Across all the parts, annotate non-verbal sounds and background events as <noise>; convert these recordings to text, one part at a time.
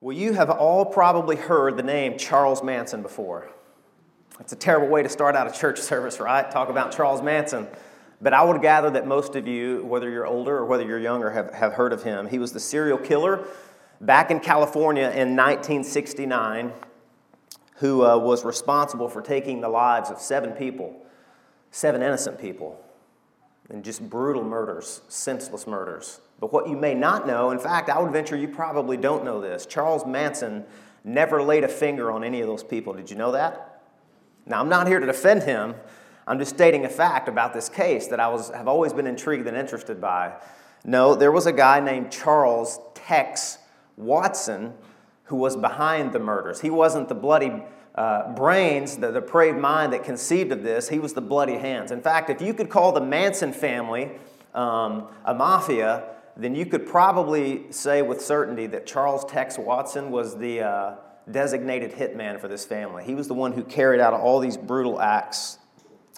Well, you have all probably heard the name Charles Manson before. It's a terrible way to start out a church <laughs> service, right? Talk about Charles Manson. But I would gather that most of you, whether you're older or whether you're younger, have, have heard of him. He was the serial killer back in California in 1969 who uh, was responsible for taking the lives of seven people, seven innocent people, and just brutal murders, senseless murders. But what you may not know, in fact, I would venture you probably don't know this. Charles Manson never laid a finger on any of those people. Did you know that? Now, I'm not here to defend him. I'm just stating a fact about this case that I was, have always been intrigued and interested by. No, there was a guy named Charles Tex Watson who was behind the murders. He wasn't the bloody uh, brains, the depraved mind that conceived of this, he was the bloody hands. In fact, if you could call the Manson family um, a mafia, then you could probably say with certainty that Charles Tex Watson was the uh, designated hitman for this family. He was the one who carried out all these brutal acts.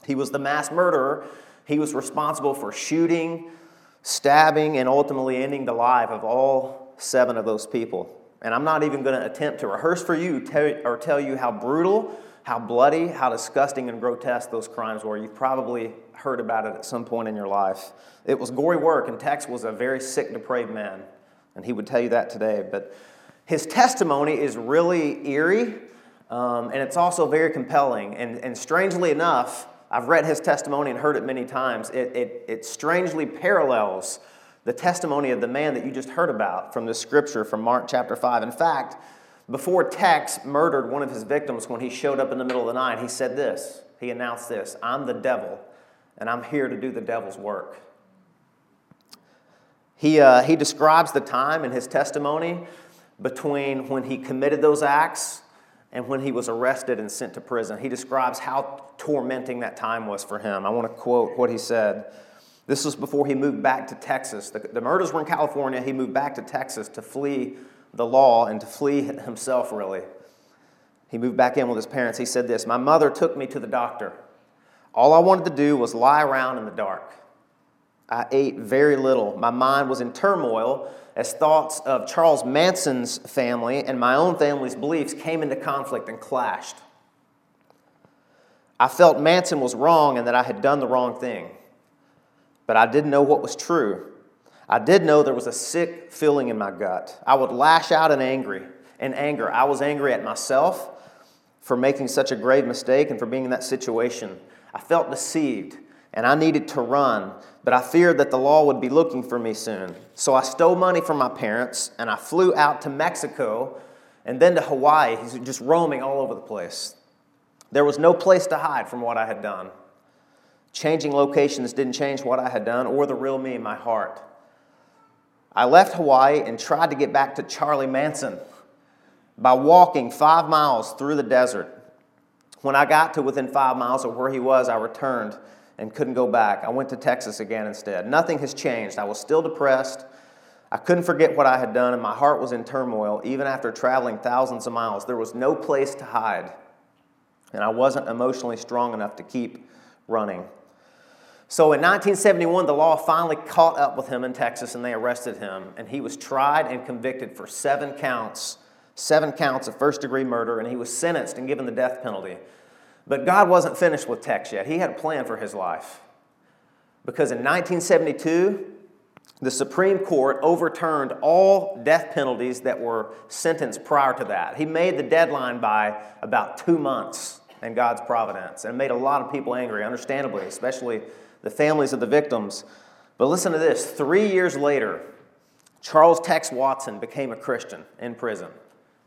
He was the mass murderer. He was responsible for shooting, stabbing, and ultimately ending the life of all seven of those people. And I'm not even going to attempt to rehearse for you or tell you how brutal, how bloody, how disgusting and grotesque those crimes were. You've probably heard about it at some point in your life. It was gory work, and Tex was a very sick, depraved man, and he would tell you that today. But his testimony is really eerie, um, and it's also very compelling. And, and strangely enough, I've read his testimony and heard it many times. It, it, it strangely parallels the testimony of the man that you just heard about from the scripture from Mark chapter 5. In fact, before Tex murdered one of his victims when he showed up in the middle of the night, he said this. He announced this I'm the devil, and I'm here to do the devil's work. He, uh, he describes the time in his testimony between when he committed those acts and when he was arrested and sent to prison. He describes how tormenting that time was for him. I want to quote what he said. This was before he moved back to Texas. The, the murders were in California. He moved back to Texas to flee the law and to flee himself, really. He moved back in with his parents. He said this My mother took me to the doctor. All I wanted to do was lie around in the dark. I ate very little. My mind was in turmoil as thoughts of Charles Manson's family and my own family's beliefs came into conflict and clashed. I felt Manson was wrong and that I had done the wrong thing, but I didn't know what was true. I did know there was a sick feeling in my gut. I would lash out in angry, in anger. I was angry at myself for making such a grave mistake and for being in that situation. I felt deceived and I needed to run, but I feared that the law would be looking for me soon. So I stole money from my parents and I flew out to Mexico and then to Hawaii. He's just roaming all over the place. There was no place to hide from what I had done. Changing locations didn't change what I had done or the real me in my heart. I left Hawaii and tried to get back to Charlie Manson by walking five miles through the desert. When I got to within five miles of where he was, I returned and couldn't go back. I went to Texas again instead. Nothing has changed. I was still depressed. I couldn't forget what I had done, and my heart was in turmoil even after traveling thousands of miles. There was no place to hide, and I wasn't emotionally strong enough to keep running. So in 1971, the law finally caught up with him in Texas and they arrested him. And he was tried and convicted for seven counts, seven counts of first degree murder, and he was sentenced and given the death penalty. But God wasn't finished with Tex yet. He had a plan for his life. Because in 1972, the Supreme Court overturned all death penalties that were sentenced prior to that. He made the deadline by about two months in God's providence and made a lot of people angry, understandably, especially the families of the victims. But listen to this three years later, Charles Tex Watson became a Christian in prison.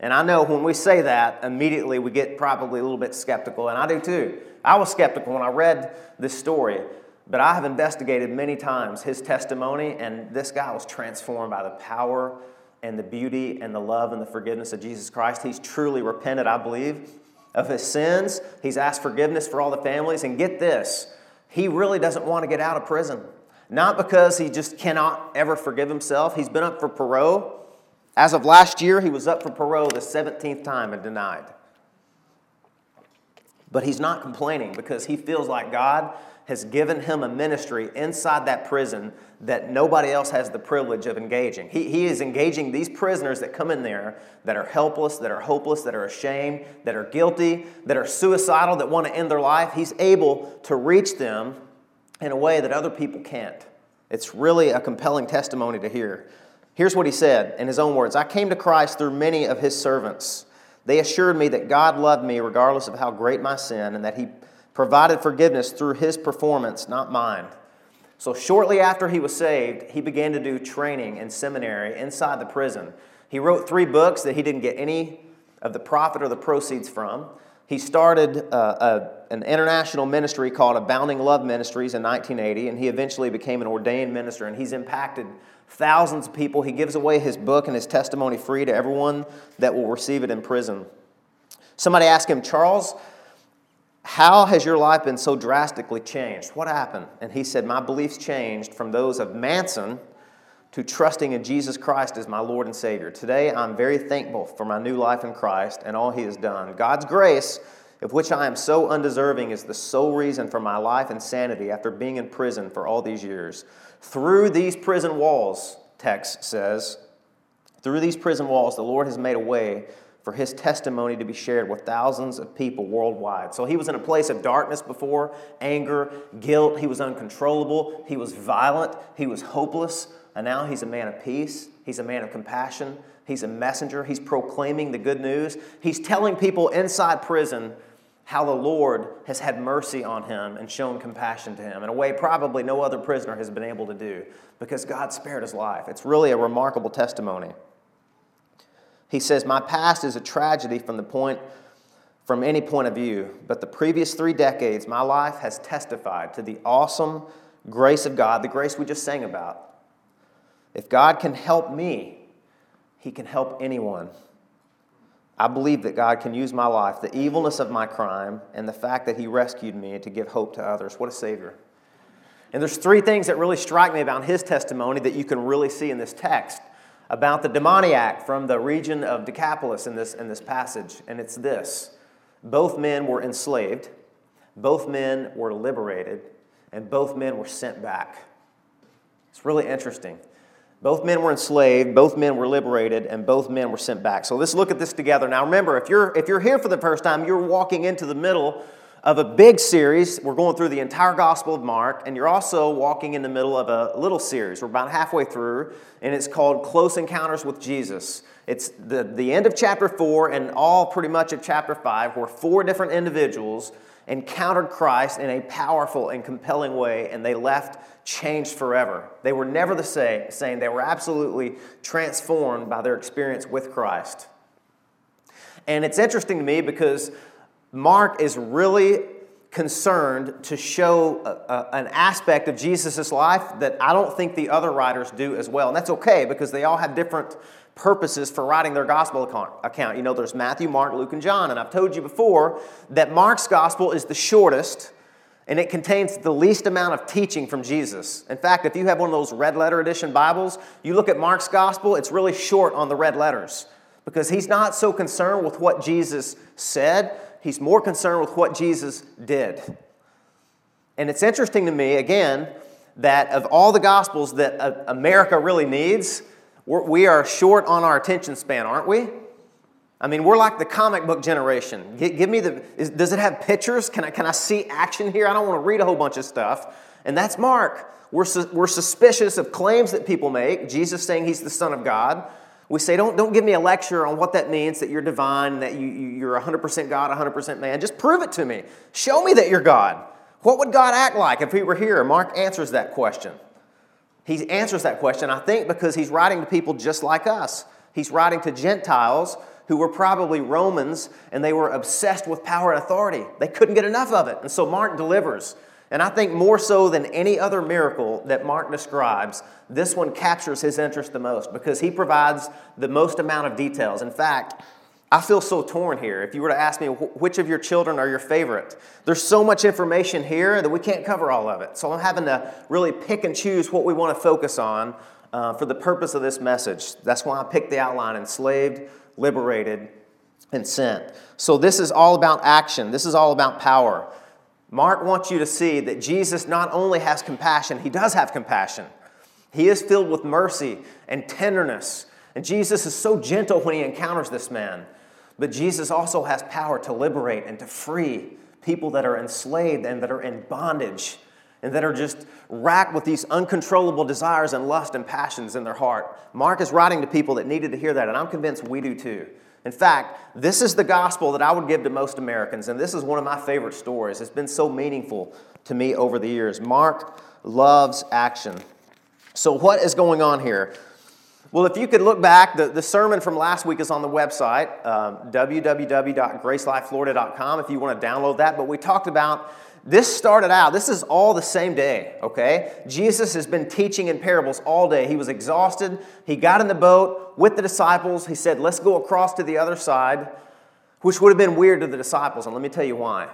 And I know when we say that, immediately we get probably a little bit skeptical, and I do too. I was skeptical when I read this story, but I have investigated many times his testimony, and this guy was transformed by the power and the beauty and the love and the forgiveness of Jesus Christ. He's truly repented, I believe, of his sins. He's asked forgiveness for all the families, and get this, he really doesn't want to get out of prison. Not because he just cannot ever forgive himself. He's been up for parole. As of last year, he was up for parole the 17th time and denied. But he's not complaining because he feels like God has given him a ministry inside that prison that nobody else has the privilege of engaging. He, he is engaging these prisoners that come in there that are helpless, that are hopeless, that are ashamed, that are guilty, that are suicidal, that want to end their life. He's able to reach them in a way that other people can't. It's really a compelling testimony to hear. Here's what he said in his own words I came to Christ through many of his servants. They assured me that God loved me regardless of how great my sin and that he provided forgiveness through his performance, not mine. So, shortly after he was saved, he began to do training in seminary inside the prison. He wrote three books that he didn't get any of the profit or the proceeds from. He started uh, a, an international ministry called Abounding Love Ministries in 1980, and he eventually became an ordained minister, and he's impacted thousands of people. He gives away his book and his testimony free to everyone that will receive it in prison. Somebody asked him, Charles, how has your life been so drastically changed? What happened? And he said, My beliefs changed from those of Manson to trusting in Jesus Christ as my Lord and Savior. Today, I'm very thankful for my new life in Christ and all He has done. God's grace, of which I am so undeserving, is the sole reason for my life and sanity after being in prison for all these years. Through these prison walls, Tex says, through these prison walls, the Lord has made a way for his testimony to be shared with thousands of people worldwide. So he was in a place of darkness before, anger, guilt. He was uncontrollable. He was violent. He was hopeless. And now he's a man of peace. He's a man of compassion. He's a messenger. He's proclaiming the good news. He's telling people inside prison how the Lord has had mercy on him and shown compassion to him in a way probably no other prisoner has been able to do because God spared his life. It's really a remarkable testimony. He says, My past is a tragedy from the point from any point of view, but the previous three decades, my life has testified to the awesome grace of God, the grace we just sang about. If God can help me, He can help anyone. I believe that God can use my life, the evilness of my crime, and the fact that He rescued me to give hope to others. What a Savior. And there's three things that really strike me about His testimony that you can really see in this text about the demoniac from the region of Decapolis in this, in this passage, and it's this both men were enslaved, both men were liberated, and both men were sent back. It's really interesting. Both men were enslaved, both men were liberated, and both men were sent back. So let's look at this together. Now remember, if you're, if you're here for the first time, you're walking into the middle of a big series. We're going through the entire Gospel of Mark, and you're also walking in the middle of a little series. We're about halfway through, and it's called Close Encounters with Jesus. It's the, the end of chapter 4 and all pretty much of chapter 5, where four different individuals encountered Christ in a powerful and compelling way, and they left changed forever. They were never the same, same. They were absolutely transformed by their experience with Christ. And it's interesting to me because Mark is really concerned to show a, a, an aspect of Jesus' life that I don't think the other writers do as well. And that's okay because they all have different purposes for writing their gospel account. You know, there's Matthew, Mark, Luke, and John. And I've told you before that Mark's gospel is the shortest and it contains the least amount of teaching from Jesus. In fact, if you have one of those red letter edition Bibles, you look at Mark's gospel, it's really short on the red letters because he's not so concerned with what Jesus said He's more concerned with what Jesus did. And it's interesting to me, again, that of all the gospels that America really needs, we are short on our attention span, aren't we? I mean, we're like the comic book generation. Give me the, is, does it have pictures? Can I, can I see action here? I don't want to read a whole bunch of stuff. And that's Mark. We're, su- we're suspicious of claims that people make. Jesus saying he's the Son of God. We say, don't, don't give me a lecture on what that means, that you're divine, that you, you're 100% God, 100% man. Just prove it to me. Show me that you're God. What would God act like if he were here? Mark answers that question. He answers that question, I think, because he's writing to people just like us. He's writing to Gentiles who were probably Romans and they were obsessed with power and authority. They couldn't get enough of it. And so Mark delivers. And I think more so than any other miracle that Mark describes, this one captures his interest the most because he provides the most amount of details. In fact, I feel so torn here. If you were to ask me which of your children are your favorite, there's so much information here that we can't cover all of it. So I'm having to really pick and choose what we want to focus on uh, for the purpose of this message. That's why I picked the outline enslaved, liberated, and sent. So this is all about action, this is all about power. Mark wants you to see that Jesus not only has compassion, he does have compassion. He is filled with mercy and tenderness. And Jesus is so gentle when he encounters this man. But Jesus also has power to liberate and to free people that are enslaved and that are in bondage and that are just racked with these uncontrollable desires and lust and passions in their heart. Mark is writing to people that needed to hear that, and I'm convinced we do too. In fact, this is the gospel that I would give to most Americans, and this is one of my favorite stories. It's been so meaningful to me over the years. Mark loves action. So, what is going on here? Well, if you could look back, the, the sermon from last week is on the website, um, www.gracelifeflorida.com, if you want to download that. But we talked about this started out, this is all the same day, okay? Jesus has been teaching in parables all day. He was exhausted. He got in the boat with the disciples. He said, Let's go across to the other side, which would have been weird to the disciples. And let me tell you why.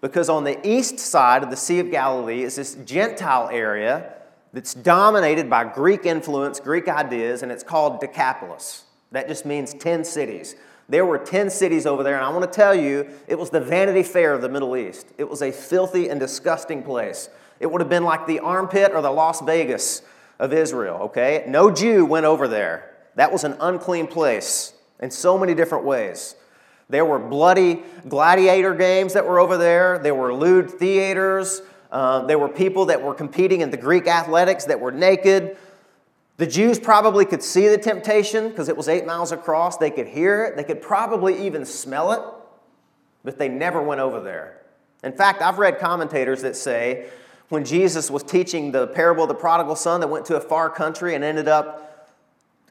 Because on the east side of the Sea of Galilee is this Gentile area that's dominated by Greek influence, Greek ideas, and it's called Decapolis. That just means 10 cities. There were 10 cities over there, and I want to tell you, it was the Vanity Fair of the Middle East. It was a filthy and disgusting place. It would have been like the armpit or the Las Vegas of Israel, okay? No Jew went over there. That was an unclean place in so many different ways. There were bloody gladiator games that were over there, there were lewd theaters, uh, there were people that were competing in the Greek athletics that were naked. The Jews probably could see the temptation because it was eight miles across. They could hear it. They could probably even smell it, but they never went over there. In fact, I've read commentators that say when Jesus was teaching the parable of the prodigal son that went to a far country and ended up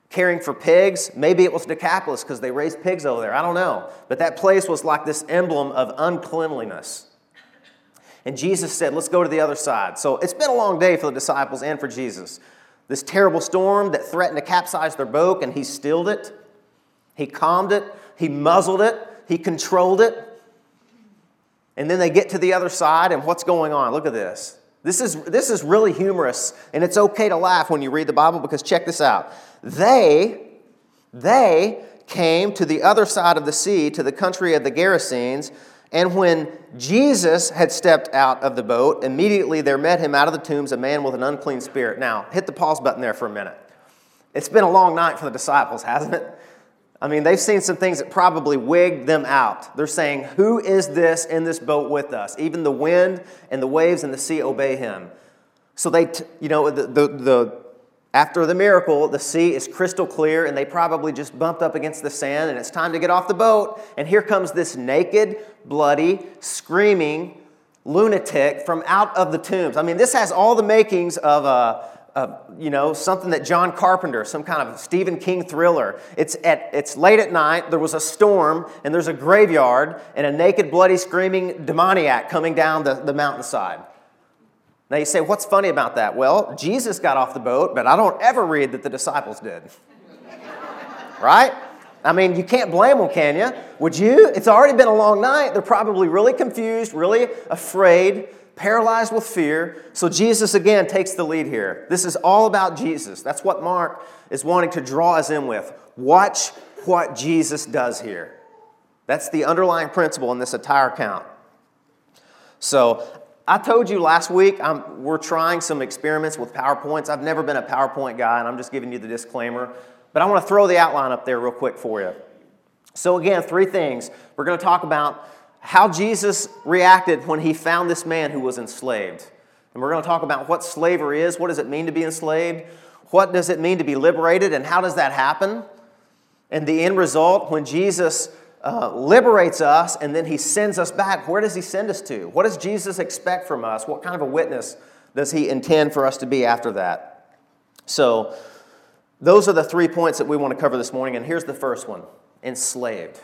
caring for pigs, maybe it was Decapolis because they raised pigs over there. I don't know. But that place was like this emblem of uncleanliness. And Jesus said, Let's go to the other side. So it's been a long day for the disciples and for Jesus. This terrible storm that threatened to capsize their boat, and he stilled it. He calmed it. He muzzled it. He controlled it. And then they get to the other side, and what's going on? Look at this. This is, this is really humorous, and it's okay to laugh when you read the Bible because check this out. They, they came to the other side of the sea, to the country of the Gerasenes, and when Jesus had stepped out of the boat, immediately there met him out of the tombs a man with an unclean spirit. Now, hit the pause button there for a minute. It's been a long night for the disciples, hasn't it? I mean, they've seen some things that probably wigged them out. They're saying, Who is this in this boat with us? Even the wind and the waves and the sea obey him. So they, you know, the, the, the after the miracle, the sea is crystal clear, and they probably just bumped up against the sand, and it's time to get off the boat. And here comes this naked, bloody, screaming lunatic from out of the tombs. I mean, this has all the makings of uh, a, a, you know, something that John Carpenter, some kind of Stephen King thriller. It's, at, it's late at night, there was a storm, and there's a graveyard, and a naked, bloody, screaming demoniac coming down the, the mountainside. Now you say, what's funny about that? Well, Jesus got off the boat, but I don't ever read that the disciples did. <laughs> right? I mean, you can't blame them, can you? Would you? It's already been a long night. They're probably really confused, really afraid, paralyzed with fear. So Jesus again takes the lead here. This is all about Jesus. That's what Mark is wanting to draw us in with. Watch what Jesus does here. That's the underlying principle in this entire account. So I told you last week I'm, we're trying some experiments with PowerPoints. I've never been a PowerPoint guy, and I'm just giving you the disclaimer. But I want to throw the outline up there real quick for you. So, again, three things. We're going to talk about how Jesus reacted when he found this man who was enslaved. And we're going to talk about what slavery is, what does it mean to be enslaved, what does it mean to be liberated, and how does that happen? And the end result, when Jesus uh, liberates us and then he sends us back. Where does he send us to? What does Jesus expect from us? What kind of a witness does he intend for us to be after that? So, those are the three points that we want to cover this morning. And here's the first one enslaved.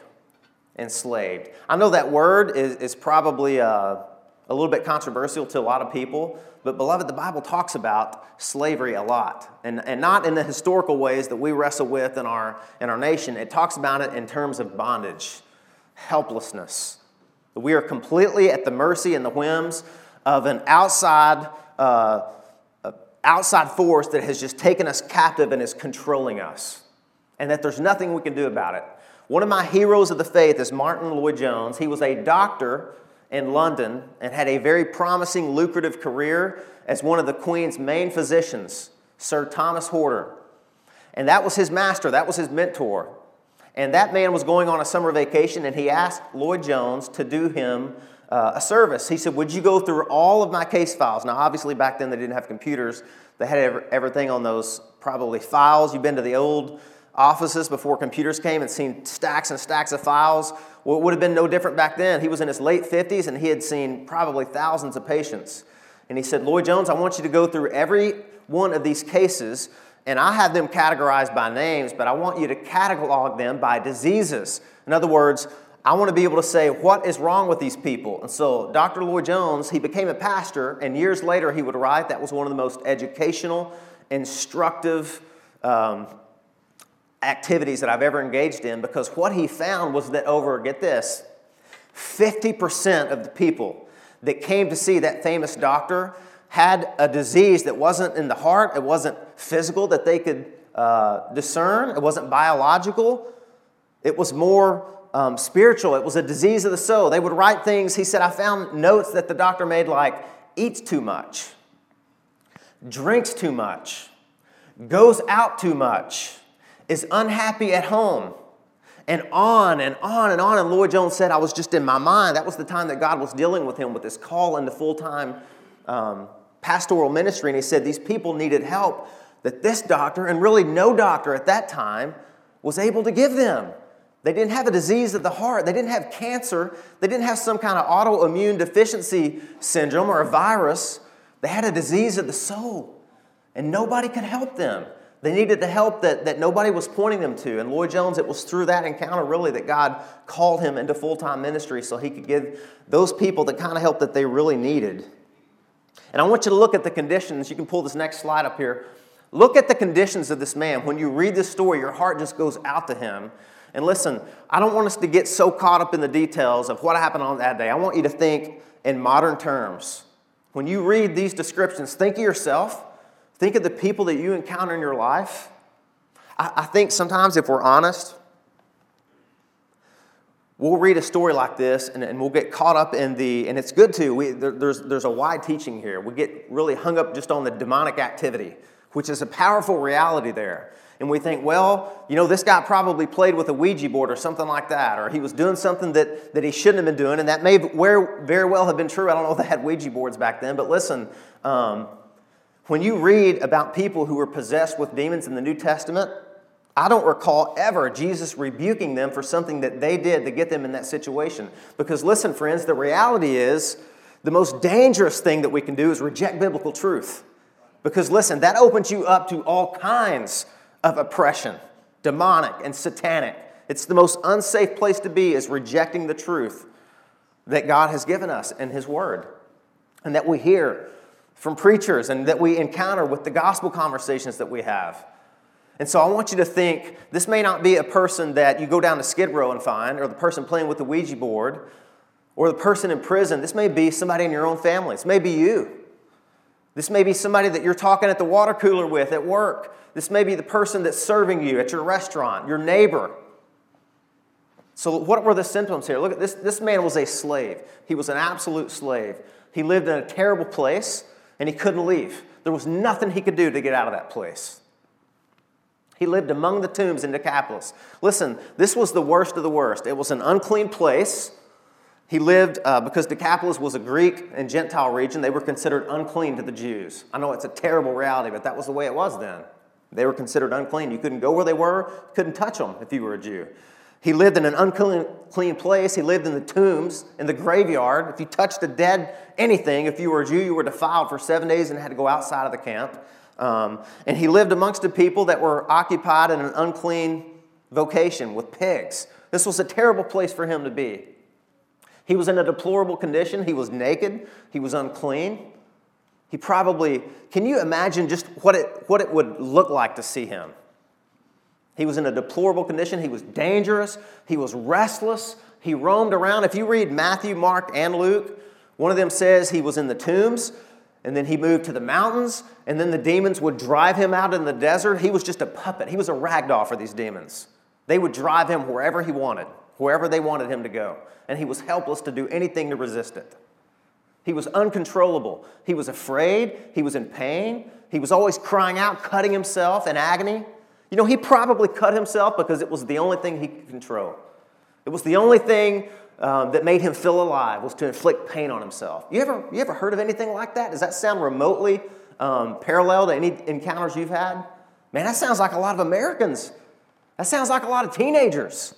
Enslaved. I know that word is, is probably uh, a little bit controversial to a lot of people, but beloved, the Bible talks about slavery a lot, and, and not in the historical ways that we wrestle with in our, in our nation. It talks about it in terms of bondage, helplessness. We are completely at the mercy and the whims of an outside, uh, outside force that has just taken us captive and is controlling us, and that there's nothing we can do about it. One of my heroes of the faith is Martyn Lloyd-Jones. He was a doctor in London and had a very promising, lucrative career as one of the Queen's main physicians, Sir Thomas Horder. And that was his master, that was his mentor. And that man was going on a summer vacation, and he asked Lloyd Jones to do him uh, a service. He said, Would you go through all of my case files? Now, obviously, back then they didn't have computers, they had everything on those probably files. You've been to the old offices before computers came and seen stacks and stacks of files. Well, it would have been no different back then. He was in his late 50s and he had seen probably thousands of patients. And he said, Lloyd Jones, I want you to go through every one of these cases, and I have them categorized by names, but I want you to catalog them by diseases. In other words, I want to be able to say what is wrong with these people. And so, Dr. Lloyd Jones, he became a pastor, and years later he would write that was one of the most educational, instructive um, activities that I've ever engaged in because what he found was that over, get this, 50% of the people that came to see that famous doctor had a disease that wasn't in the heart, it wasn't physical that they could uh, discern, it wasn't biological, it was more um, spiritual, it was a disease of the soul. They would write things, he said, I found notes that the doctor made like eats too much, drinks too much, goes out too much is unhappy at home. And on and on and on. And Lloyd Jones said, I was just in my mind. That was the time that God was dealing with him with this call into full time um, pastoral ministry. And he said, These people needed help that this doctor, and really no doctor at that time, was able to give them. They didn't have a disease of the heart. They didn't have cancer. They didn't have some kind of autoimmune deficiency syndrome or a virus. They had a disease of the soul. And nobody could help them. They needed the help that, that nobody was pointing them to. And Lloyd Jones, it was through that encounter really that God called him into full time ministry so he could give those people the kind of help that they really needed. And I want you to look at the conditions. You can pull this next slide up here. Look at the conditions of this man. When you read this story, your heart just goes out to him. And listen, I don't want us to get so caught up in the details of what happened on that day. I want you to think in modern terms. When you read these descriptions, think of yourself Think of the people that you encounter in your life. I, I think sometimes, if we're honest, we'll read a story like this and, and, we'll get caught up in the, and it's good too, we, there, there's, there's a wide teaching here. We get really hung up just on the demonic activity, which is a powerful reality there. And we think, well, you know, this guy probably played with a Ouija board or something like that, or he was doing something that, that he shouldn't have been doing, and that may very well have been true. I don't know if they had Ouija boards back then, but listen, um, when you read about people who were possessed with demons in the New Testament, I don't recall ever Jesus rebuking them for something that they did to get them in that situation. Because listen, friends, the reality is the most dangerous thing that we can do is reject biblical truth. Because listen, that opens you up to all kinds of oppression, demonic and satanic. It's the most unsafe place to be is rejecting the truth that God has given us in His Word and that we hear from preachers and that we encounter with the gospel conversations that we have. And so I want you to think this may not be a person that you go down to Skid Row and find, or the person playing with the Ouija board, or the person in prison. This may be somebody in your own family. This may be you. This may be somebody that you're talking at the water cooler with at work. This may be the person that's serving you at your restaurant, your neighbor. So, what were the symptoms here? Look at this. This man was a slave. He was an absolute slave. He lived in a terrible place and he couldn't leave. There was nothing he could do to get out of that place. He lived among the tombs in Decapolis. Listen, this was the worst of the worst. It was an unclean place. He lived, uh, because Decapolis was a Greek and Gentile region, they were considered unclean to the Jews. I know it's a terrible reality, but that was the way it was then. They were considered unclean. You couldn't go where they were, couldn't touch them if you were a Jew. He lived in an unclean place. He lived in the tombs, in the graveyard. If you touched a dead anything, if you were a Jew, you were defiled for seven days and had to go outside of the camp. Um, and he lived amongst the people that were occupied in an unclean vocation with pigs. This was a terrible place for him to be. He was in a deplorable condition. He was naked. He was unclean. He probably, can you imagine just what it, what it would look like to see him? He was in a deplorable condition. He was dangerous. He was restless. He roamed around. If you read Matthew, Mark, and Luke, one of them says he was in the tombs, and then he moved to the mountains, and then the demons would drive him out in the desert. He was just a puppet. He was a rag doll for these demons. They would drive him wherever he wanted. wherever they wanted him to go, and he was helpless to do anything to resist it. He was uncontrollable. He was afraid. He was in pain. He was always crying out, cutting himself in agony. You know, he probably cut himself because it was the only thing he could control. It was the only thing um, that made him feel alive was to inflict pain on himself. You ever, you ever heard of anything like that? Does that sound remotely um, parallel to any encounters you've had? Man, that sounds like a lot of Americans. That sounds like a lot of teenagers.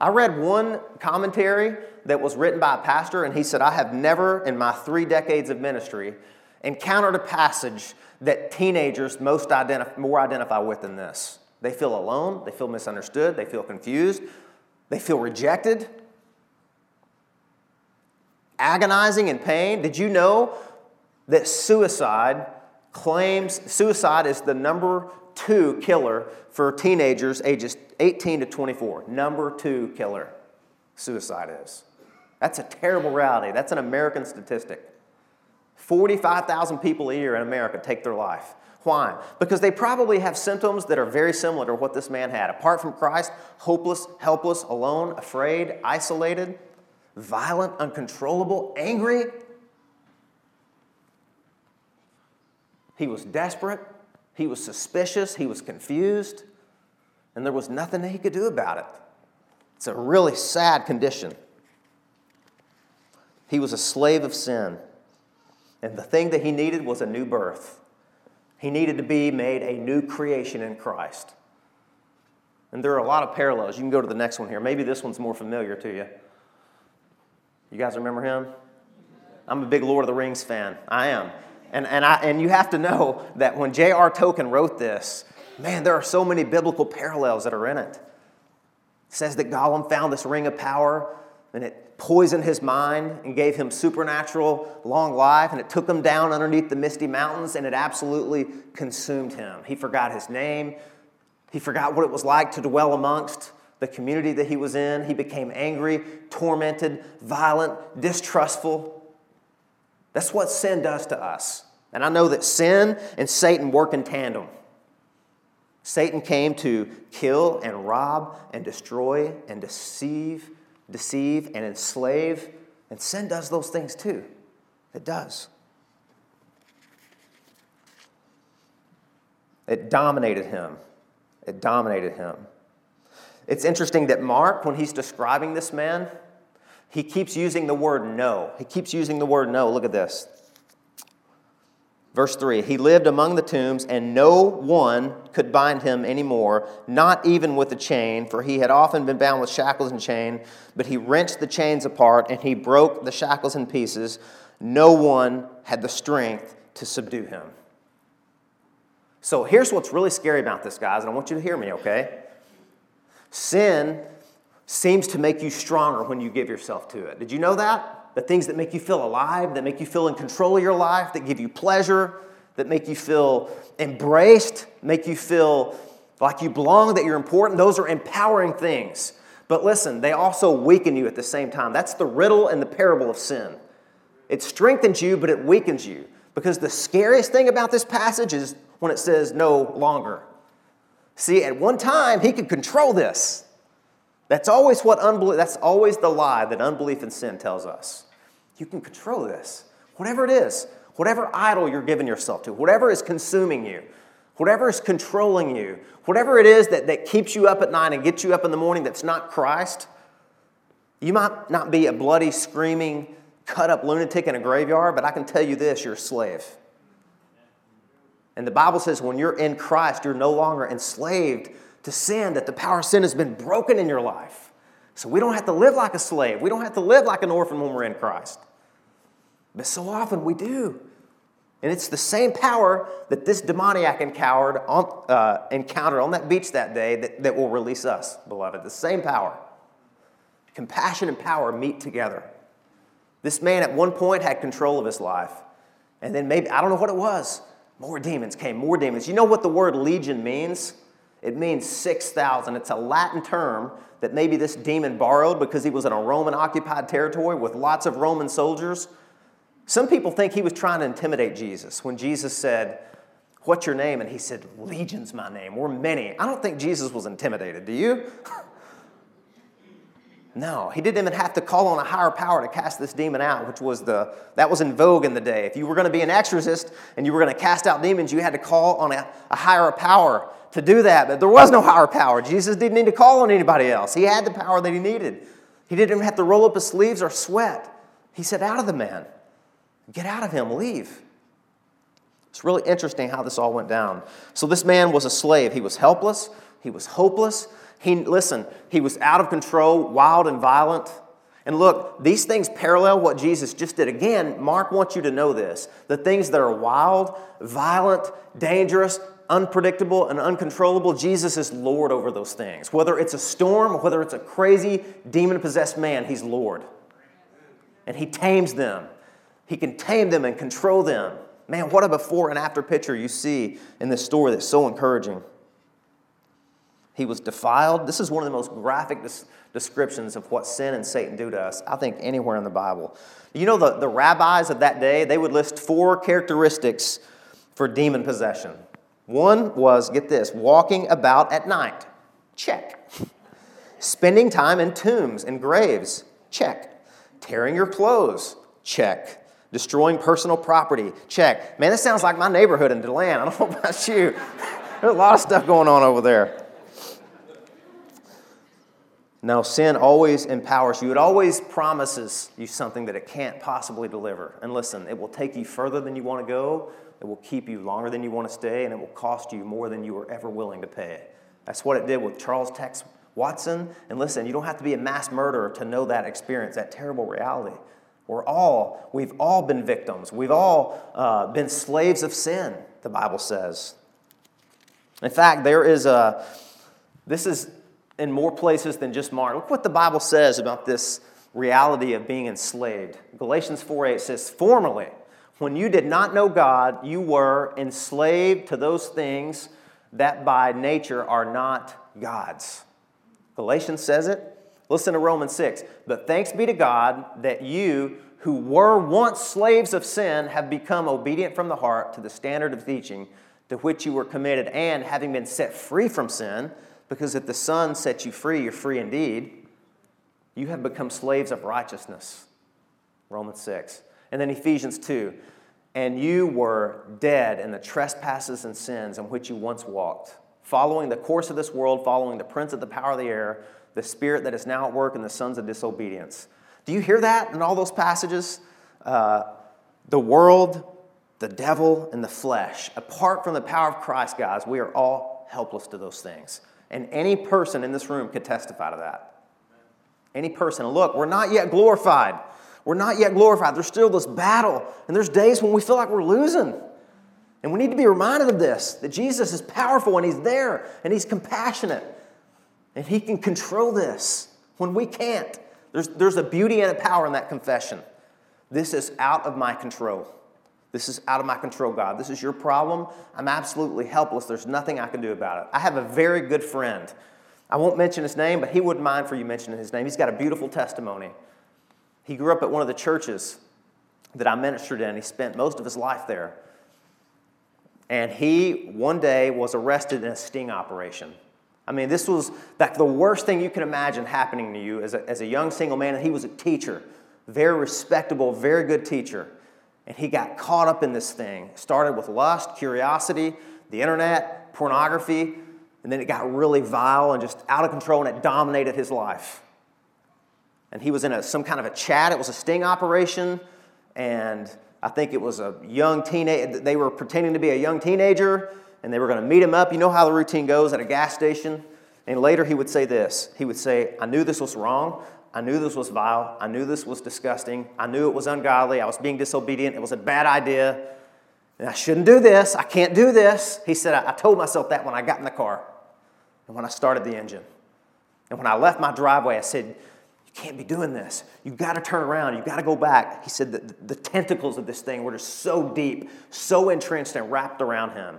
I read one commentary that was written by a pastor, and he said, I have never, in my three decades of ministry, encountered a passage that teenagers most identif- more identify with than this. They feel alone, they feel misunderstood, they feel confused, they feel rejected, agonizing in pain. Did you know that suicide claims suicide is the number two killer for teenagers ages 18 to 24. Number two killer, suicide is. That's a terrible reality. That's an American statistic. 45,000 people a year in America take their life. Why? Because they probably have symptoms that are very similar to what this man had. Apart from Christ, hopeless, helpless, alone, afraid, isolated, violent, uncontrollable, angry. He was desperate. He was suspicious. He was confused. And there was nothing that he could do about it. It's a really sad condition. He was a slave of sin. And the thing that he needed was a new birth. He needed to be made a new creation in Christ. And there are a lot of parallels. You can go to the next one here. Maybe this one's more familiar to you. You guys remember him? I'm a big Lord of the Rings fan. I am. And, and, I, and you have to know that when J.R. Tolkien wrote this, man, there are so many biblical parallels that are in it. It says that Gollum found this ring of power and it poisoned his mind and gave him supernatural long life, and it took him down underneath the misty mountains and it absolutely consumed him. He forgot his name, he forgot what it was like to dwell amongst the community that he was in. He became angry, tormented, violent, distrustful. That's what sin does to us. And I know that sin and Satan work in tandem. Satan came to kill and rob and destroy and deceive, deceive and enslave, and sin does those things too. It does. It dominated him. It dominated him. It's interesting that Mark, when he's describing this man, he keeps using the word no. He keeps using the word no. Look at this. Verse 3 He lived among the tombs, and no one could bind him anymore, not even with a chain, for he had often been bound with shackles and chain. But he wrenched the chains apart, and he broke the shackles in pieces. No one had the strength to subdue him. So here's what's really scary about this, guys, and I want you to hear me, okay? Sin seems to make you stronger when you give yourself to it. Did you know that? The things that make you feel alive, that make you feel in control of your life, that give you pleasure, that make you feel embraced, make you feel like you belong, that you're important, those are empowering things. But listen, they also weaken you at the same time. That's the riddle and the parable of sin. It strengthens you, but it weakens you. Because the scariest thing about this passage is when it says no longer. See, at one time, he could control this. That's always what unbelief, that's always the lie that unbelief and sin tells us. You can control this. Whatever it is, whatever idol you're giving yourself to, whatever is consuming you, whatever is controlling you, whatever it is that, that keeps you up at night and gets you up in the morning that's not Christ, you might not be a bloody, screaming, cut up lunatic in a graveyard, but I can tell you this you're a slave. And the Bible says when you're in Christ, you're no longer enslaved to sin, that the power of sin has been broken in your life. So we don't have to live like a slave. We don't have to live like an orphan when we're in Christ. But so often we do. And it's the same power that this demoniac encountered on, uh, encountered on that beach that day that, that will release us, beloved. The same power. Compassion and power meet together. This man at one point had control of his life. And then maybe, I don't know what it was. More demons came, more demons. You know what the word legion means? It means 6,000. It's a Latin term that maybe this demon borrowed because he was in a Roman occupied territory with lots of Roman soldiers. Some people think he was trying to intimidate Jesus when Jesus said, What's your name? And he said, Legion's my name. We're many. I don't think Jesus was intimidated. Do you? <laughs> No, he didn't even have to call on a higher power to cast this demon out, which was the that was in vogue in the day. If you were going to be an exorcist and you were going to cast out demons, you had to call on a, a higher power to do that. But there was no higher power. Jesus didn't need to call on anybody else. He had the power that he needed. He didn't even have to roll up his sleeves or sweat. He said, "Out of the man, get out of him, leave." It's really interesting how this all went down. So this man was a slave. He was helpless. He was hopeless. He, listen, he was out of control, wild and violent. And look, these things parallel what Jesus just did. Again, Mark wants you to know this. The things that are wild, violent, dangerous, unpredictable, and uncontrollable, Jesus is Lord over those things. Whether it's a storm, whether it's a crazy, demon possessed man, he's Lord. And he tames them. He can tame them and control them. Man, what a before and after picture you see in this story that's so encouraging. He was defiled. This is one of the most graphic descriptions of what sin and Satan do to us, I think, anywhere in the Bible. You know, the, the rabbis of that day, they would list four characteristics for demon possession. One was, get this, walking about at night. Check. Spending time in tombs and graves. Check. Tearing your clothes. Check. Destroying personal property. Check. Man, this sounds like my neighborhood in DeLand. I don't know about you. There's a lot of stuff going on over there. No, sin always empowers you. It always promises you something that it can't possibly deliver. And listen, it will take you further than you want to go, it will keep you longer than you want to stay, and it will cost you more than you were ever willing to pay. That's what it did with Charles Tex Watson. And listen, you don't have to be a mass murderer to know that experience, that terrible reality. We're all, we've all been victims. We've all uh, been slaves of sin, the Bible says. In fact, there is a, this is in more places than just Mark. Look what the Bible says about this reality of being enslaved. Galatians 4 8 says, Formerly, when you did not know God, you were enslaved to those things that by nature are not God's. Galatians says it. Listen to Romans 6. But thanks be to God that you, who were once slaves of sin, have become obedient from the heart to the standard of teaching to which you were committed, and having been set free from sin, because if the Son sets you free, you're free indeed. You have become slaves of righteousness. Romans 6. And then Ephesians 2. And you were dead in the trespasses and sins in which you once walked, following the course of this world, following the prince of the power of the air, the spirit that is now at work in the sons of disobedience. Do you hear that in all those passages? Uh, the world, the devil, and the flesh. Apart from the power of Christ, guys, we are all helpless to those things. And any person in this room could testify to that. Any person. Look, we're not yet glorified. We're not yet glorified. There's still this battle, and there's days when we feel like we're losing. And we need to be reminded of this that Jesus is powerful and He's there and He's compassionate and He can control this when we can't. There's, there's a beauty and a power in that confession. This is out of my control. This is out of my control, God. This is your problem. I'm absolutely helpless. There's nothing I can do about it. I have a very good friend. I won't mention his name, but he wouldn't mind for you mentioning his name. He's got a beautiful testimony. He grew up at one of the churches that I ministered in. He spent most of his life there. And he, one day, was arrested in a sting operation. I mean, this was like the worst thing you can imagine happening to you as a, as a young single man. And he was a teacher, very respectable, very good teacher. And he got caught up in this thing. It started with lust, curiosity, the internet, pornography, and then it got really vile and just out of control and it dominated his life. And he was in a, some kind of a chat. It was a sting operation. And I think it was a young teenager. They were pretending to be a young teenager and they were going to meet him up. You know how the routine goes at a gas station? And later he would say this He would say, I knew this was wrong. I knew this was vile. I knew this was disgusting. I knew it was ungodly. I was being disobedient. It was a bad idea. And I shouldn't do this. I can't do this. He said, I, I told myself that when I got in the car and when I started the engine. And when I left my driveway, I said, You can't be doing this. You've got to turn around. You've got to go back. He said that the tentacles of this thing were just so deep, so entrenched and wrapped around him.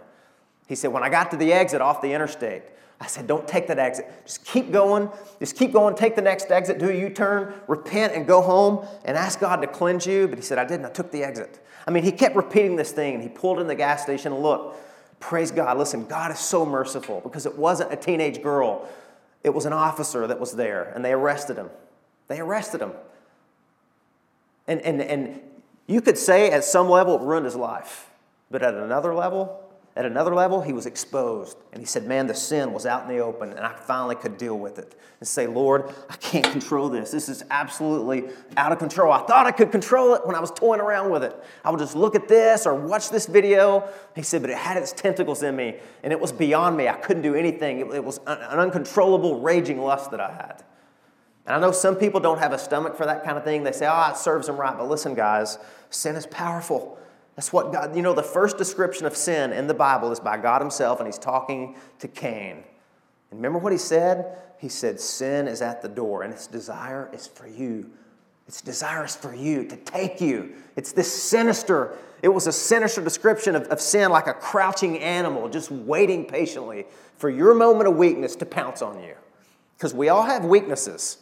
He said, When I got to the exit off the interstate, I said, don't take that exit. Just keep going. Just keep going. Take the next exit. Do a U turn. Repent and go home and ask God to cleanse you. But he said, I didn't. I took the exit. I mean, he kept repeating this thing and he pulled in the gas station and look, praise God. Listen, God is so merciful because it wasn't a teenage girl, it was an officer that was there and they arrested him. They arrested him. And, and, and you could say at some level it ruined his life, but at another level, at another level, he was exposed. And he said, Man, the sin was out in the open, and I finally could deal with it. And say, Lord, I can't control this. This is absolutely out of control. I thought I could control it when I was toying around with it. I would just look at this or watch this video. He said, But it had its tentacles in me, and it was beyond me. I couldn't do anything. It, it was an uncontrollable, raging lust that I had. And I know some people don't have a stomach for that kind of thing. They say, Oh, it serves them right. But listen, guys, sin is powerful. That's what God, you know, the first description of sin in the Bible is by God Himself, and He's talking to Cain. And remember what He said? He said, Sin is at the door, and its desire is for you. Its desire is for you to take you. It's this sinister, it was a sinister description of, of sin like a crouching animal, just waiting patiently for your moment of weakness to pounce on you. Because we all have weaknesses.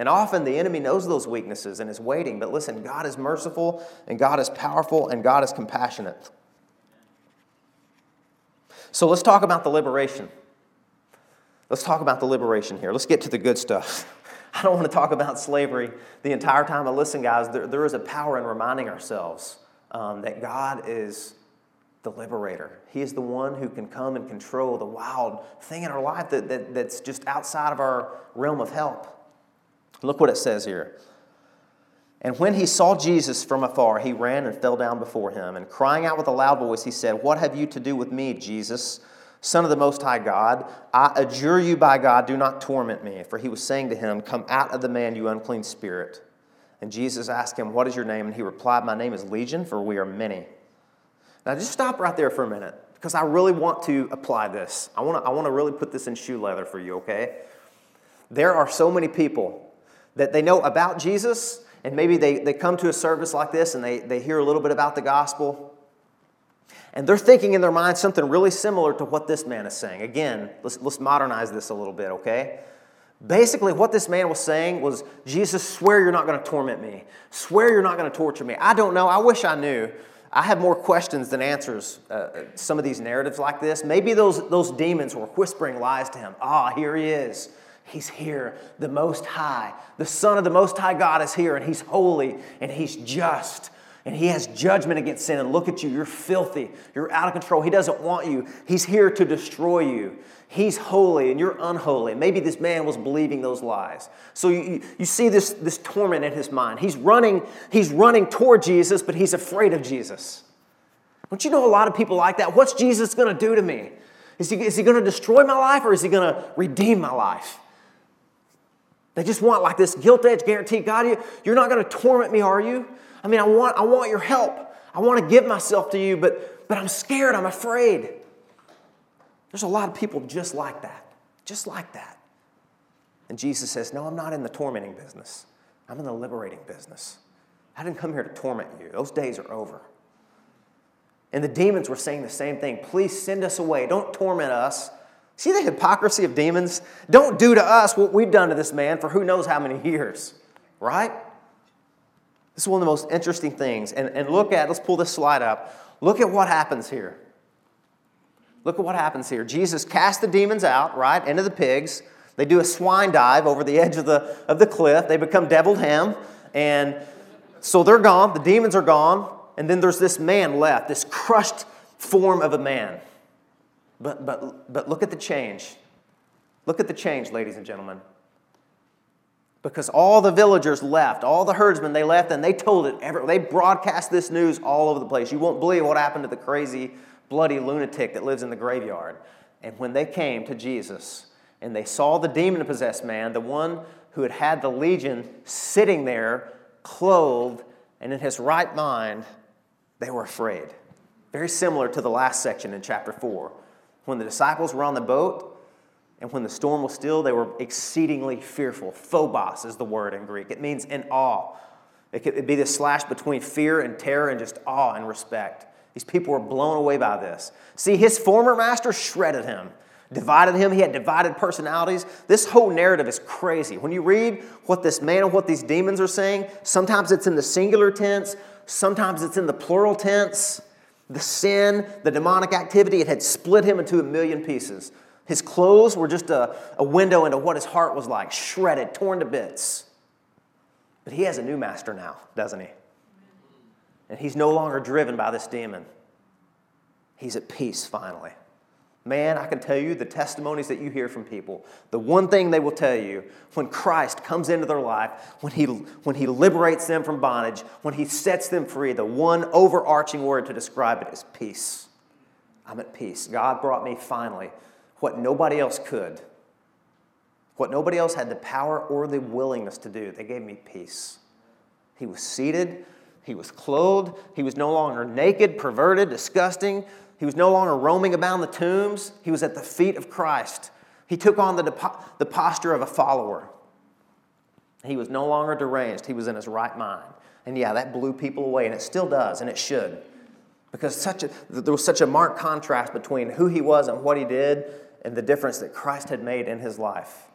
And often the enemy knows those weaknesses and is waiting. But listen, God is merciful and God is powerful and God is compassionate. So let's talk about the liberation. Let's talk about the liberation here. Let's get to the good stuff. <laughs> I don't want to talk about slavery the entire time, but listen, guys, there, there is a power in reminding ourselves um, that God is the liberator. He is the one who can come and control the wild thing in our life that, that, that's just outside of our realm of help. Look what it says here. And when he saw Jesus from afar, he ran and fell down before him. And crying out with a loud voice, he said, What have you to do with me, Jesus, Son of the Most High God? I adjure you by God, do not torment me. For he was saying to him, Come out of the man, you unclean spirit. And Jesus asked him, What is your name? And he replied, My name is Legion, for we are many. Now just stop right there for a minute, because I really want to apply this. I want to, I want to really put this in shoe leather for you, okay? There are so many people that they know about Jesus, and maybe they, they come to a service like this and they, they hear a little bit about the gospel. And they're thinking in their mind something really similar to what this man is saying. Again, let's, let's modernize this a little bit, okay? Basically, what this man was saying was, Jesus, swear you're not going to torment me. Swear you're not going to torture me. I don't know. I wish I knew. I have more questions than answers. Uh, some of these narratives like this. Maybe those, those demons were whispering lies to him. Ah, here he is. He's here, the Most High. The Son of the Most High God is here, and He's holy and He's just. And He has judgment against sin. And look at you, you're filthy. You're out of control. He doesn't want you. He's here to destroy you. He's holy and you're unholy. Maybe this man was believing those lies. So you, you see this, this torment in his mind. He's running, he's running toward Jesus, but he's afraid of Jesus. Don't you know a lot of people like that? What's Jesus going to do to me? Is he, is he going to destroy my life or is he going to redeem my life? They just want like this gilt edge guarantee. God, you, you're not going to torment me, are you? I mean, I want, I want your help. I want to give myself to you, but, but I'm scared. I'm afraid. There's a lot of people just like that, just like that. And Jesus says, No, I'm not in the tormenting business. I'm in the liberating business. I didn't come here to torment you. Those days are over. And the demons were saying the same thing. Please send us away. Don't torment us. See the hypocrisy of demons? Don't do to us what we've done to this man for who knows how many years, right? This is one of the most interesting things. And, and look at, let's pull this slide up. Look at what happens here. Look at what happens here. Jesus casts the demons out, right, into the pigs. They do a swine dive over the edge of the, of the cliff. They become deviled ham. And so they're gone. The demons are gone. And then there's this man left, this crushed form of a man. But, but, but look at the change. Look at the change, ladies and gentlemen. Because all the villagers left, all the herdsmen, they left and they told it. They broadcast this news all over the place. You won't believe what happened to the crazy, bloody lunatic that lives in the graveyard. And when they came to Jesus and they saw the demon possessed man, the one who had had the legion sitting there, clothed and in his right mind, they were afraid. Very similar to the last section in chapter 4 when the disciples were on the boat and when the storm was still, they were exceedingly fearful. Phobos is the word in Greek, it means in awe. It could be this slash between fear and terror and just awe and respect. These people were blown away by this. See, his former master shredded him, divided him. He had divided personalities. This whole narrative is crazy. When you read what this man and what these demons are saying, sometimes it's in the singular tense, sometimes it's in the plural tense the sin, the demonic activity, it had split him into a million pieces. His clothes were just a, a window into what his heart was like, shredded, torn to bits. But he has a new master now, doesn't he? And he's no longer driven by this demon. He's at peace finally. Man, I can tell you the testimonies that you hear from people. The one thing they will tell you when Christ comes into their life, when he, when he liberates them from bondage, when He sets them free, the one overarching word to describe it is peace. I'm at peace. God brought me finally what nobody else could, what nobody else had the power or the willingness to do. They gave me peace. He was seated, he was clothed, he was no longer naked, perverted, disgusting. He was no longer roaming about the tombs. He was at the feet of Christ. He took on the, the posture of a follower. He was no longer deranged. He was in his right mind. And yeah, that blew people away, and it still does, and it should. Because such a, there was such a marked contrast between who he was and what he did and the difference that Christ had made in his life.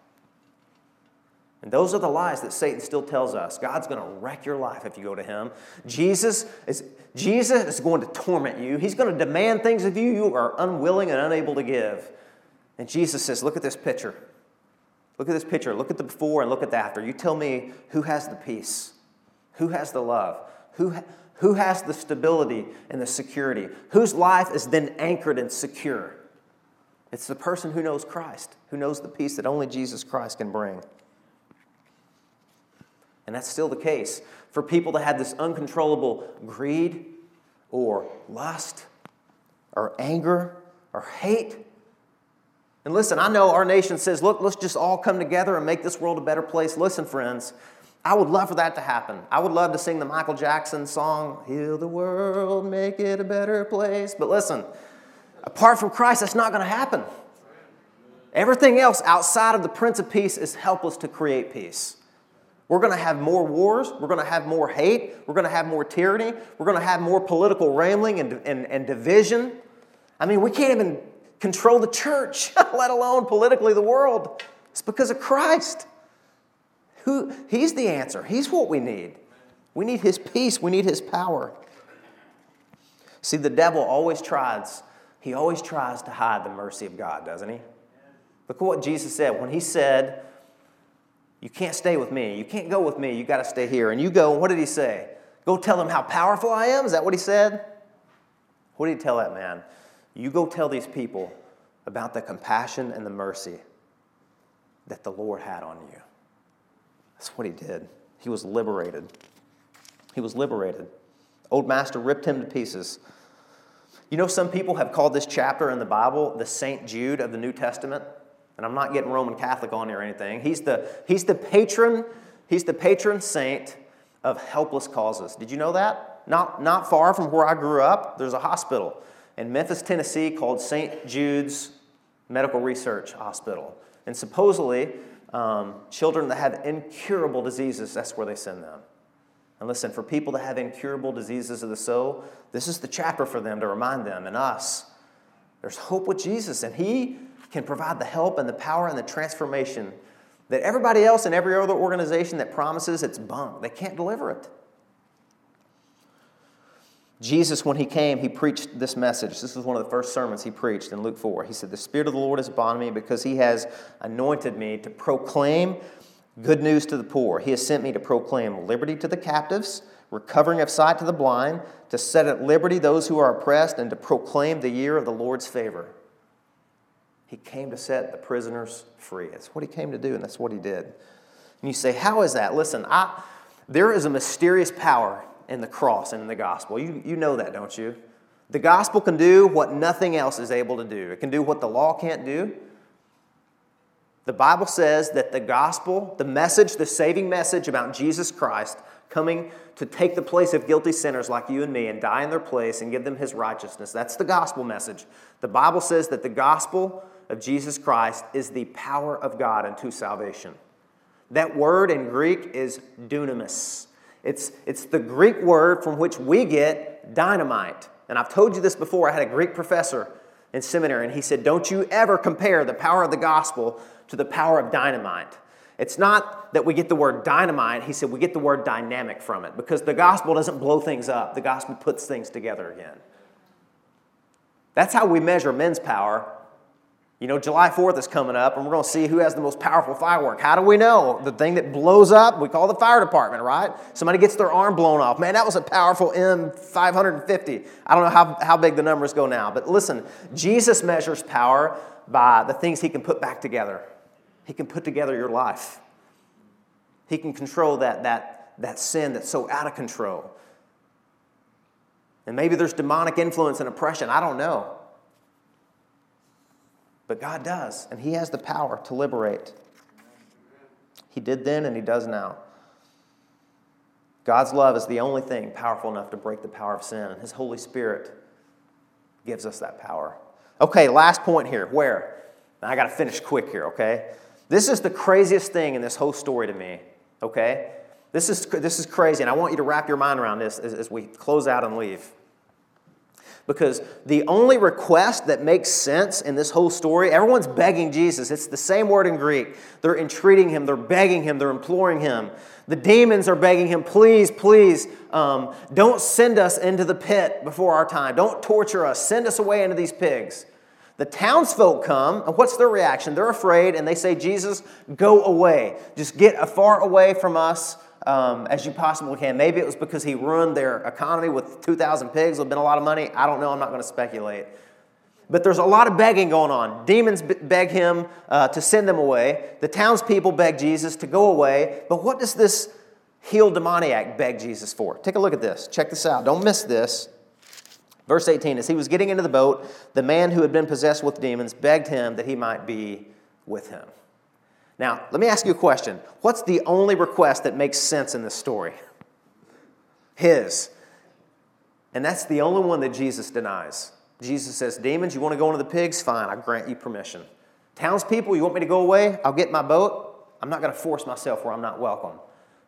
And those are the lies that Satan still tells us. God's going to wreck your life if you go to him. Jesus is, Jesus is going to torment you. He's going to demand things of you you are unwilling and unable to give. And Jesus says, Look at this picture. Look at this picture. Look at the before and look at the after. You tell me who has the peace, who has the love, who, who has the stability and the security, whose life is then anchored and secure. It's the person who knows Christ, who knows the peace that only Jesus Christ can bring. And that's still the case for people that have this uncontrollable greed or lust or anger or hate. And listen, I know our nation says, look, let's just all come together and make this world a better place. Listen, friends, I would love for that to happen. I would love to sing the Michael Jackson song, Heal the world, make it a better place. But listen, apart from Christ, that's not going to happen. Everything else outside of the Prince of Peace is helpless to create peace. We're going to have more wars. We're going to have more hate. We're going to have more tyranny. We're going to have more political rambling and, and, and division. I mean, we can't even control the church, <laughs> let alone politically the world. It's because of Christ. Who, he's the answer. He's what we need. We need His peace. We need His power. See, the devil always tries, he always tries to hide the mercy of God, doesn't he? Look at what Jesus said. When he said, you can't stay with me. You can't go with me. You got to stay here. And you go, what did he say? Go tell them how powerful I am? Is that what he said? What did he tell that man? You go tell these people about the compassion and the mercy that the Lord had on you. That's what he did. He was liberated. He was liberated. Old master ripped him to pieces. You know, some people have called this chapter in the Bible the St. Jude of the New Testament. And I'm not getting Roman Catholic on here or anything. He's the, he's the patron, he's the patron saint of helpless causes. Did you know that? Not, not far from where I grew up, there's a hospital in Memphis, Tennessee called St. Jude's Medical Research Hospital. And supposedly, um, children that have incurable diseases, that's where they send them. And listen, for people that have incurable diseases of the soul, this is the chapter for them to remind them and us. There's hope with Jesus, and He can provide the help and the power and the transformation that everybody else in every other organization that promises it's bunk. They can't deliver it. Jesus, when he came, he preached this message. This was one of the first sermons he preached in Luke 4. He said, The Spirit of the Lord is upon me because he has anointed me to proclaim good news to the poor. He has sent me to proclaim liberty to the captives, recovering of sight to the blind, to set at liberty those who are oppressed, and to proclaim the year of the Lord's favor. He came to set the prisoners free. That's what he came to do, and that's what he did. And you say, How is that? Listen, I, there is a mysterious power in the cross and in the gospel. You, you know that, don't you? The gospel can do what nothing else is able to do, it can do what the law can't do. The Bible says that the gospel, the message, the saving message about Jesus Christ coming to take the place of guilty sinners like you and me and die in their place and give them his righteousness, that's the gospel message. The Bible says that the gospel of Jesus Christ is the power of God unto salvation. That word in Greek is dunamis. It's, it's the Greek word from which we get dynamite. And I've told you this before. I had a Greek professor in seminary, and he said, Don't you ever compare the power of the gospel to the power of dynamite. It's not that we get the word dynamite, he said we get the word dynamic from it because the gospel doesn't blow things up, the gospel puts things together again. That's how we measure men's power You know, July 4th is coming up, and we're going to see who has the most powerful firework. How do we know? The thing that blows up, we call the fire department, right? Somebody gets their arm blown off. Man, that was a powerful M550. I don't know how, how big the numbers go now, but listen, Jesus measures power by the things he can put back together. He can put together your life, he can control that, that, that sin that's so out of control. And maybe there's demonic influence and oppression. I don't know. But God does, and He has the power to liberate. He did then, and He does now. God's love is the only thing powerful enough to break the power of sin, and His Holy Spirit gives us that power. Okay, last point here. Where? Now I got to finish quick here, okay? This is the craziest thing in this whole story to me, okay? This is, this is crazy, and I want you to wrap your mind around this as, as we close out and leave. Because the only request that makes sense in this whole story, everyone's begging Jesus. It's the same word in Greek. They're entreating him, they're begging him, they're imploring him. The demons are begging him, please, please, um, don't send us into the pit before our time. Don't torture us. Send us away into these pigs. The townsfolk come, and what's their reaction? They're afraid, and they say, Jesus, go away. Just get far away from us um, as you possibly can. Maybe it was because he ruined their economy with 2,000 pigs. It would have been a lot of money. I don't know. I'm not going to speculate. But there's a lot of begging going on. Demons beg him uh, to send them away. The townspeople beg Jesus to go away. But what does this healed demoniac beg Jesus for? Take a look at this. Check this out. Don't miss this. Verse 18 As he was getting into the boat, the man who had been possessed with demons begged him that he might be with him. Now, let me ask you a question. What's the only request that makes sense in this story? His. And that's the only one that Jesus denies. Jesus says, Demons, you want to go into the pigs? Fine, I grant you permission. Townspeople, you want me to go away? I'll get my boat. I'm not going to force myself where I'm not welcome.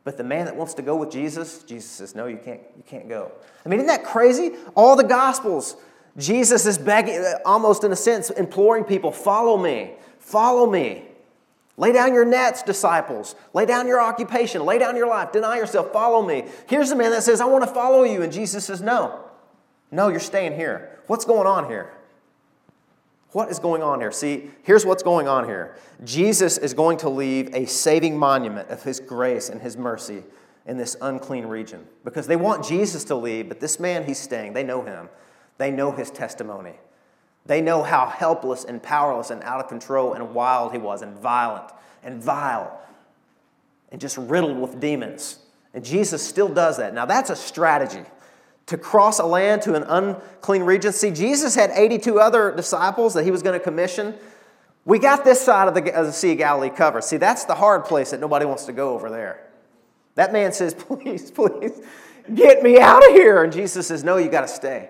But the man that wants to go with Jesus, Jesus says, No, you can't, you can't go. I mean, isn't that crazy? All the Gospels, Jesus is begging, almost in a sense, imploring people, Follow me, follow me. Lay down your nets, disciples. Lay down your occupation. Lay down your life. Deny yourself. Follow me. Here's the man that says, I want to follow you. And Jesus says, No. No, you're staying here. What's going on here? What is going on here? See, here's what's going on here. Jesus is going to leave a saving monument of his grace and his mercy in this unclean region because they want Jesus to leave, but this man, he's staying. They know him, they know his testimony. They know how helpless and powerless and out of control and wild he was, and violent and vile, and just riddled with demons. And Jesus still does that. Now, that's a strategy. To cross a land to an unclean region. See, Jesus had 82 other disciples that he was going to commission. We got this side of the, of the Sea of Galilee covered. See, that's the hard place that nobody wants to go over there. That man says, <laughs> Please, please, get me out of here. And Jesus says, No, you got to stay.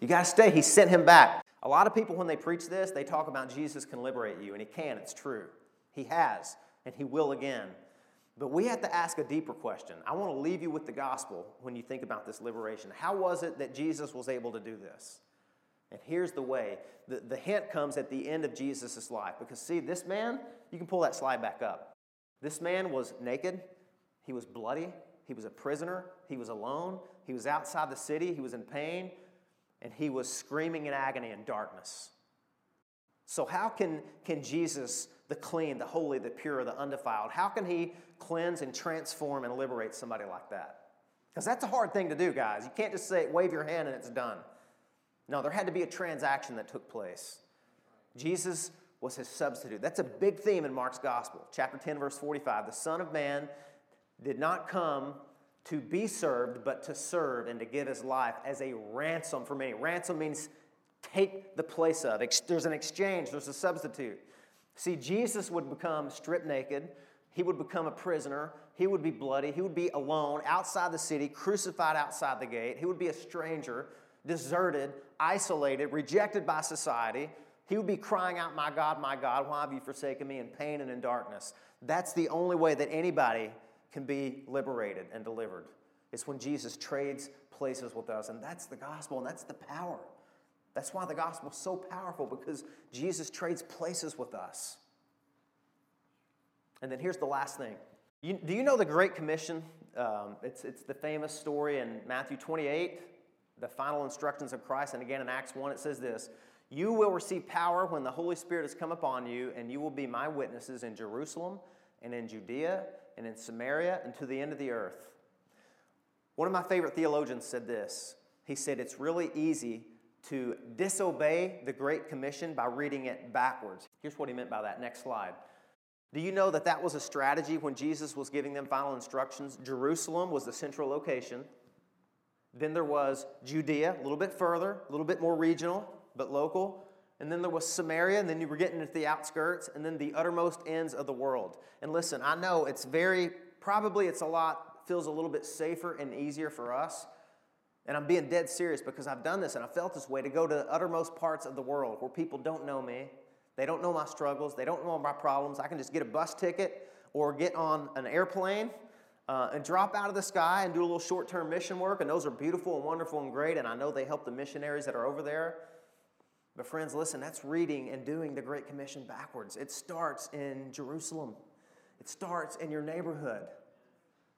You got to stay. He sent him back. A lot of people, when they preach this, they talk about Jesus can liberate you, and he can, it's true. He has, and he will again. But we have to ask a deeper question. I want to leave you with the gospel when you think about this liberation. How was it that Jesus was able to do this? And here's the way the, the hint comes at the end of Jesus' life. Because, see, this man, you can pull that slide back up. This man was naked, he was bloody, he was a prisoner, he was alone, he was outside the city, he was in pain, and he was screaming in agony in darkness. So, how can, can Jesus, the clean, the holy, the pure, the undefiled, how can he cleanse and transform and liberate somebody like that? Because that's a hard thing to do, guys. You can't just say, wave your hand and it's done. No, there had to be a transaction that took place. Jesus was his substitute. That's a big theme in Mark's gospel. Chapter 10, verse 45. The Son of Man did not come to be served, but to serve and to give his life as a ransom for many. Ransom means take the place of. There's an exchange, there's a substitute. See, Jesus would become stripped naked, he would become a prisoner, he would be bloody, he would be alone outside the city, crucified outside the gate, he would be a stranger, deserted, isolated, rejected by society. He would be crying out, My God, my God, why have you forsaken me in pain and in darkness? That's the only way that anybody can be liberated and delivered. It's when Jesus trades places with us, and that's the gospel, and that's the power. That's why the gospel is so powerful because Jesus trades places with us. And then here's the last thing. You, do you know the Great Commission? Um, it's, it's the famous story in Matthew 28, the final instructions of Christ. And again in Acts 1, it says this You will receive power when the Holy Spirit has come upon you, and you will be my witnesses in Jerusalem and in Judea and in Samaria and to the end of the earth. One of my favorite theologians said this. He said, It's really easy to disobey the Great Commission by reading it backwards. Here's what he meant by that. Next slide. Do you know that that was a strategy when Jesus was giving them final instructions? Jerusalem was the central location. Then there was Judea, a little bit further, a little bit more regional, but local. And then there was Samaria, and then you were getting into the outskirts, and then the uttermost ends of the world. And listen, I know it's very, probably it's a lot, feels a little bit safer and easier for us. And I'm being dead serious because I've done this and I felt this way to go to the uttermost parts of the world where people don't know me, they don't know my struggles. They don't know my problems. I can just get a bus ticket or get on an airplane uh, and drop out of the sky and do a little short term mission work. And those are beautiful and wonderful and great. And I know they help the missionaries that are over there. But, friends, listen, that's reading and doing the Great Commission backwards. It starts in Jerusalem, it starts in your neighborhood.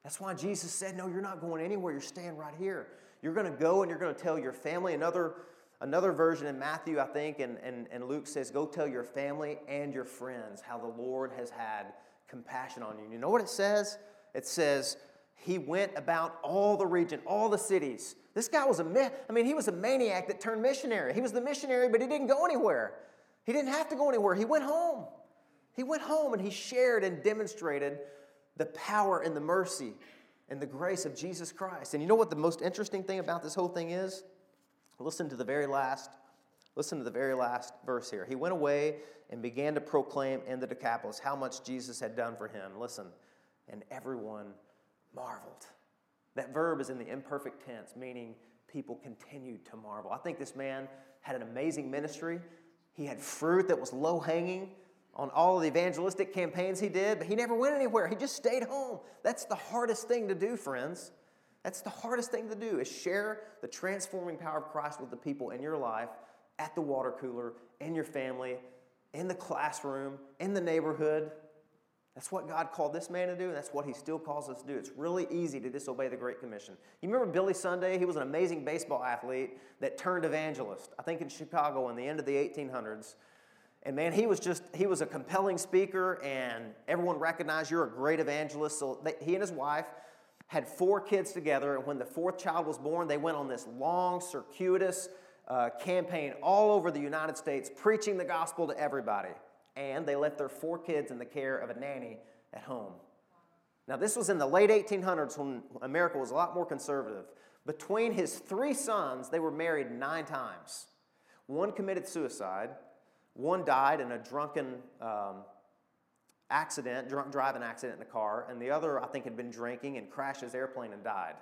That's why Jesus said, No, you're not going anywhere. You're staying right here. You're going to go and you're going to tell your family. Another Another version in Matthew, I think, and, and, and Luke says, Go tell your family and your friends how the Lord has had compassion on you. You know what it says? It says, He went about all the region, all the cities. This guy was a, I mean, he was a maniac that turned missionary. He was the missionary, but he didn't go anywhere. He didn't have to go anywhere. He went home. He went home and he shared and demonstrated the power and the mercy and the grace of Jesus Christ. And you know what the most interesting thing about this whole thing is? Listen to the very last Listen to the very last verse here. He went away and began to proclaim in the Decapolis how much Jesus had done for him. Listen, and everyone marveled. That verb is in the imperfect tense, meaning people continued to marvel. I think this man had an amazing ministry. He had fruit that was low hanging on all of the evangelistic campaigns he did, but he never went anywhere. He just stayed home. That's the hardest thing to do, friends. That's the hardest thing to do is share the transforming power of Christ with the people in your life, at the water cooler, in your family, in the classroom, in the neighborhood. That's what God called this man to do, and that's what he still calls us to do. It's really easy to disobey the Great Commission. You remember Billy Sunday? He was an amazing baseball athlete that turned evangelist, I think in Chicago in the end of the 1800s. And man, he was just, he was a compelling speaker, and everyone recognized you're a great evangelist. So they, he and his wife, had four kids together, and when the fourth child was born, they went on this long, circuitous uh, campaign all over the United States, preaching the gospel to everybody. And they left their four kids in the care of a nanny at home. Now, this was in the late 1800s when America was a lot more conservative. Between his three sons, they were married nine times. One committed suicide, one died in a drunken um, accident, drunk driving accident in a car, and the other, I think, had been drinking and crashed his airplane and died.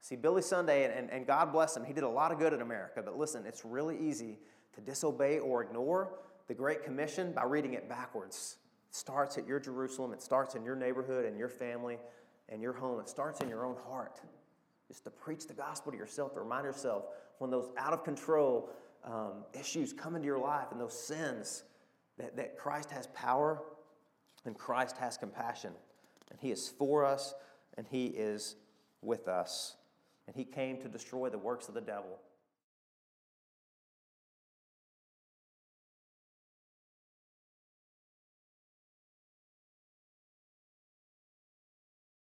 See, Billy Sunday, and, and God bless him, he did a lot of good in America, but listen, it's really easy to disobey or ignore the Great Commission by reading it backwards. It starts at your Jerusalem, it starts in your neighborhood and your family and your home, it starts in your own heart. Just to preach the gospel to yourself, to remind yourself when those out of control um, issues come into your life and those sins that, that Christ has power and Christ has compassion. And He is for us and He is with us. And He came to destroy the works of the devil.